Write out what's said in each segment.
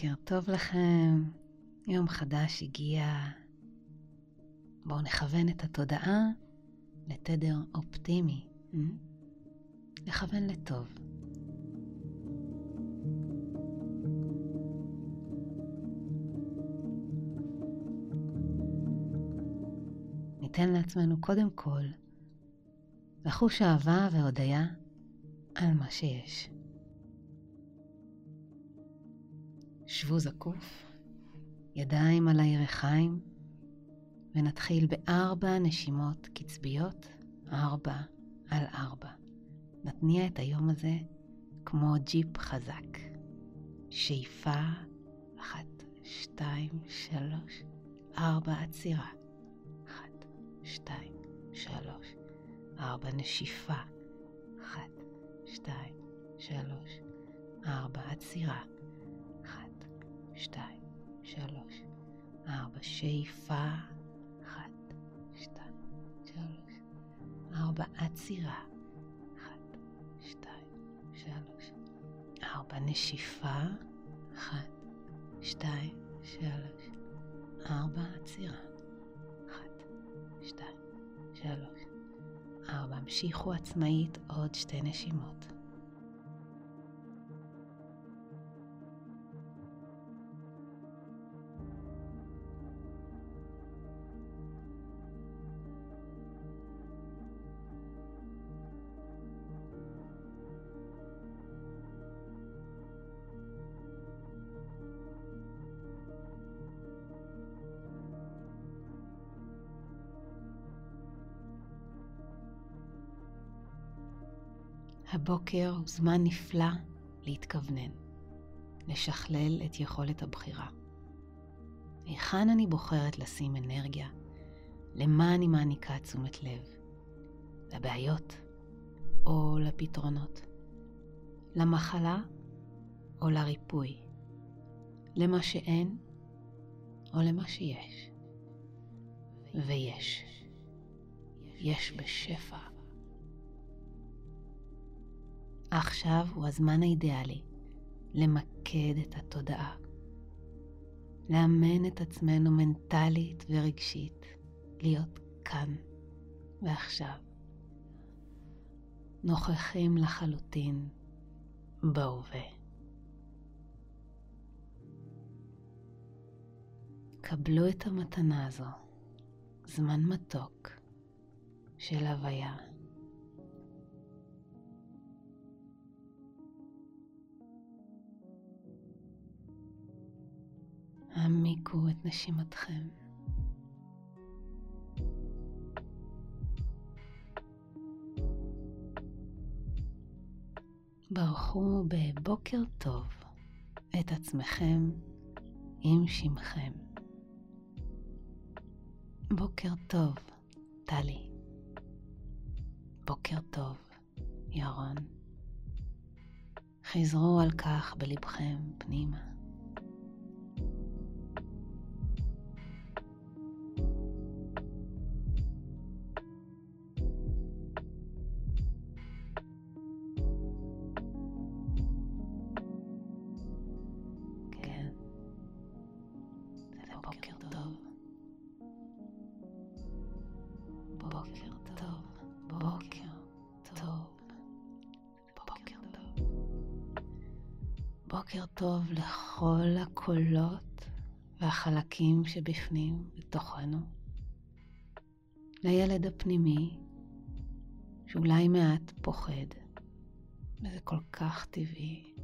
בוקר טוב לכם, יום חדש הגיע. בואו נכוון את התודעה לתדר אופטימי, אה? לכוון לטוב. ניתן לעצמנו קודם כל לחוש אהבה והודיה על מה שיש. שבו זקוף, ידיים על הירכיים, ונתחיל בארבע נשימות קצביות, ארבע על ארבע. נתניע את היום הזה כמו ג'יפ חזק. שאיפה, אחת, שתיים, שלוש, ארבע, עצירה. אחת, שתיים, שלוש, ארבע, נשיפה. אחת, שתיים, שלוש, ארבע, עצירה. שתיים, שלוש, ארבע, שאיפה. אחת, שתיים, שלוש, ארבע, עצירה. אחת, שתיים, שלוש, ארבע, נשיפה. אחת, שתיים, שלוש, ארבע, עצירה. אחת, שתיים, שלוש, ארבע. המשיכו עצמאית עוד שתי נשימות. הבוקר הוא זמן נפלא להתכוונן, לשכלל את יכולת הבחירה. היכן אני בוחרת לשים אנרגיה? למה אני מעניקה תשומת לב? לבעיות או לפתרונות? למחלה או לריפוי? למה שאין או למה שיש? ויש. יש בשפע. עכשיו הוא הזמן האידיאלי למקד את התודעה, לאמן את עצמנו מנטלית ורגשית, להיות כאן ועכשיו, נוכחים לחלוטין בהווה. קבלו את המתנה הזו, זמן מתוק של הוויה. העמיקו את נשימתכם. ברכו בבוקר טוב את עצמכם עם שמכם. בוקר טוב, טלי. בוקר טוב, ירון. חזרו על כך בלבכם פנימה. בוקר טוב לכל הקולות והחלקים שבפנים, בתוכנו. לילד הפנימי, שאולי מעט פוחד, וזה כל כך טבעי.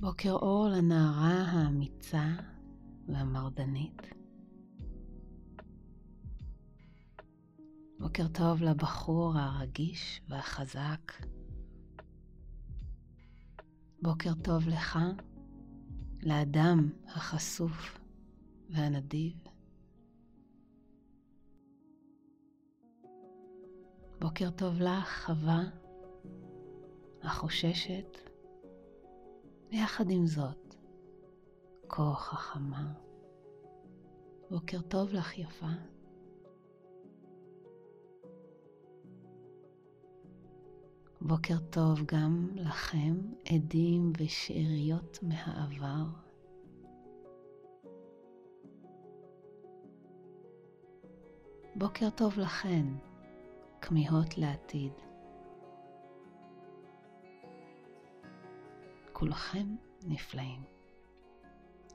בוקר אור לנערה האמיצה והמרדנית. בוקר טוב לבחור הרגיש והחזק. בוקר טוב לך, לאדם החשוף והנדיב. בוקר טוב לך, חווה, החוששת, ויחד עם זאת, כה חכמה. בוקר טוב לך, יפה. בוקר טוב גם לכם, עדים ושאריות מהעבר. בוקר טוב לכן, כמיהות לעתיד. כולכם נפלאים.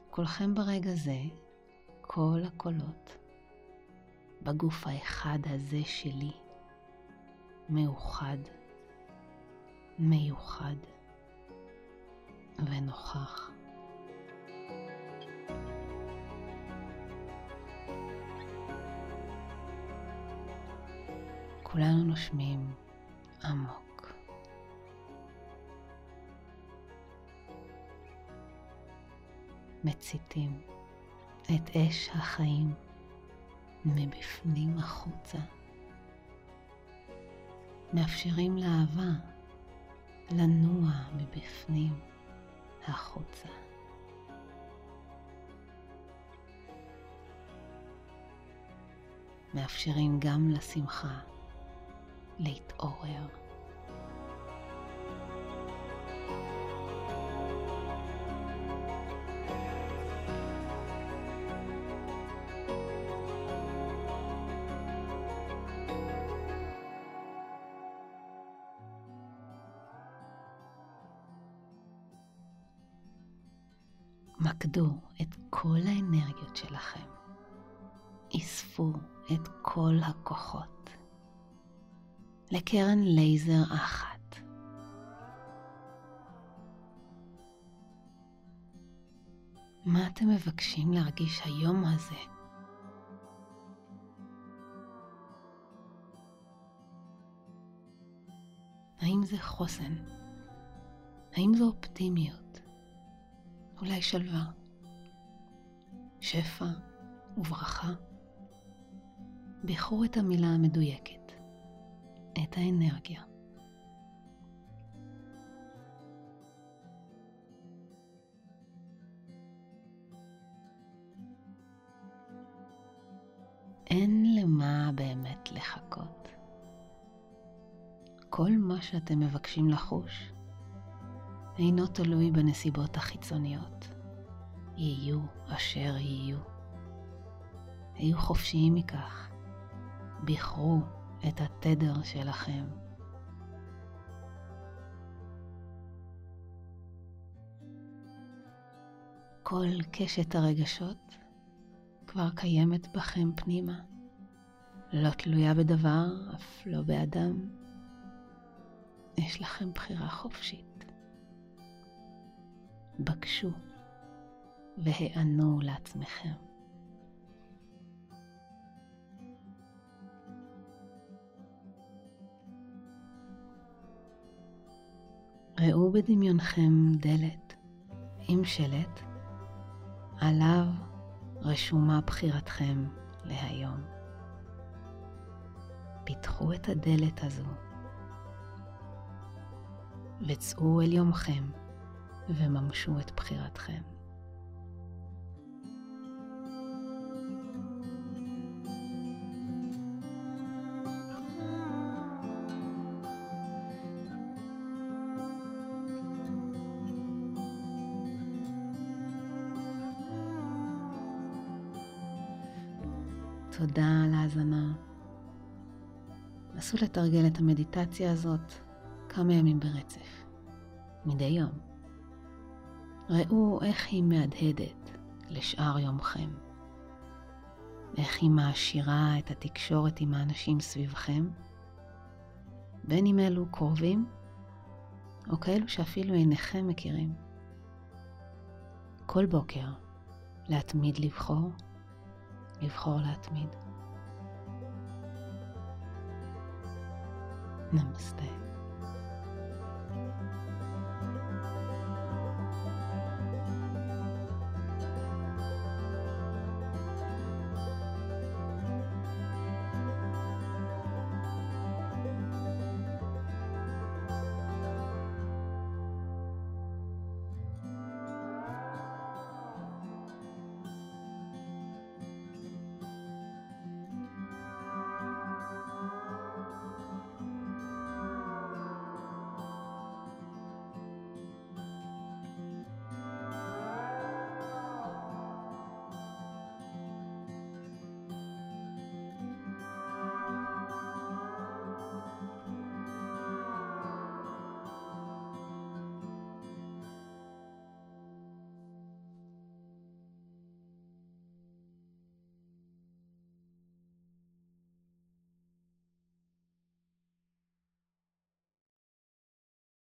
כולכם ברגע זה, כל הקולות, בגוף האחד הזה שלי, מאוחד, מיוחד ונוכח. כולנו נושמים עמוק. מציתים את אש החיים מבפנים החוצה. מאפשרים לאהבה לנוע מבפנים החוצה. מאפשרים גם לשמחה להתעורר. מקדו את כל האנרגיות שלכם. אספו את כל הכוחות לקרן לייזר אחת. מה אתם מבקשים להרגיש היום הזה? האם זה חוסן? האם זו אופטימיות? אולי שלווה? שפע וברכה? בחרו את המילה המדויקת, את האנרגיה. אין למה באמת לחכות. כל מה שאתם מבקשים לחוש אינו תלוי בנסיבות החיצוניות. יהיו אשר יהיו. היו חופשיים מכך. בחרו את התדר שלכם. כל קשת הרגשות כבר קיימת בכם פנימה, לא תלויה בדבר, אף לא באדם. יש לכם בחירה חופשית. בקשו והיענו לעצמכם. ראו בדמיונכם דלת עם שלט, עליו רשומה בחירתכם להיום. פיתחו את הדלת הזו וצאו אל יומכם וממשו את בחירתכם. תודה על ההאזנה. נסו לתרגל את המדיטציה הזאת כמה ימים ברצף, מדי יום. ראו איך היא מהדהדת לשאר יומכם. איך היא מעשירה את התקשורת עם האנשים סביבכם, בין אם אלו קרובים, או כאלו שאפילו אינכם מכירים. כל בוקר להתמיד לבחור לבחור להתמיד. נמסטה.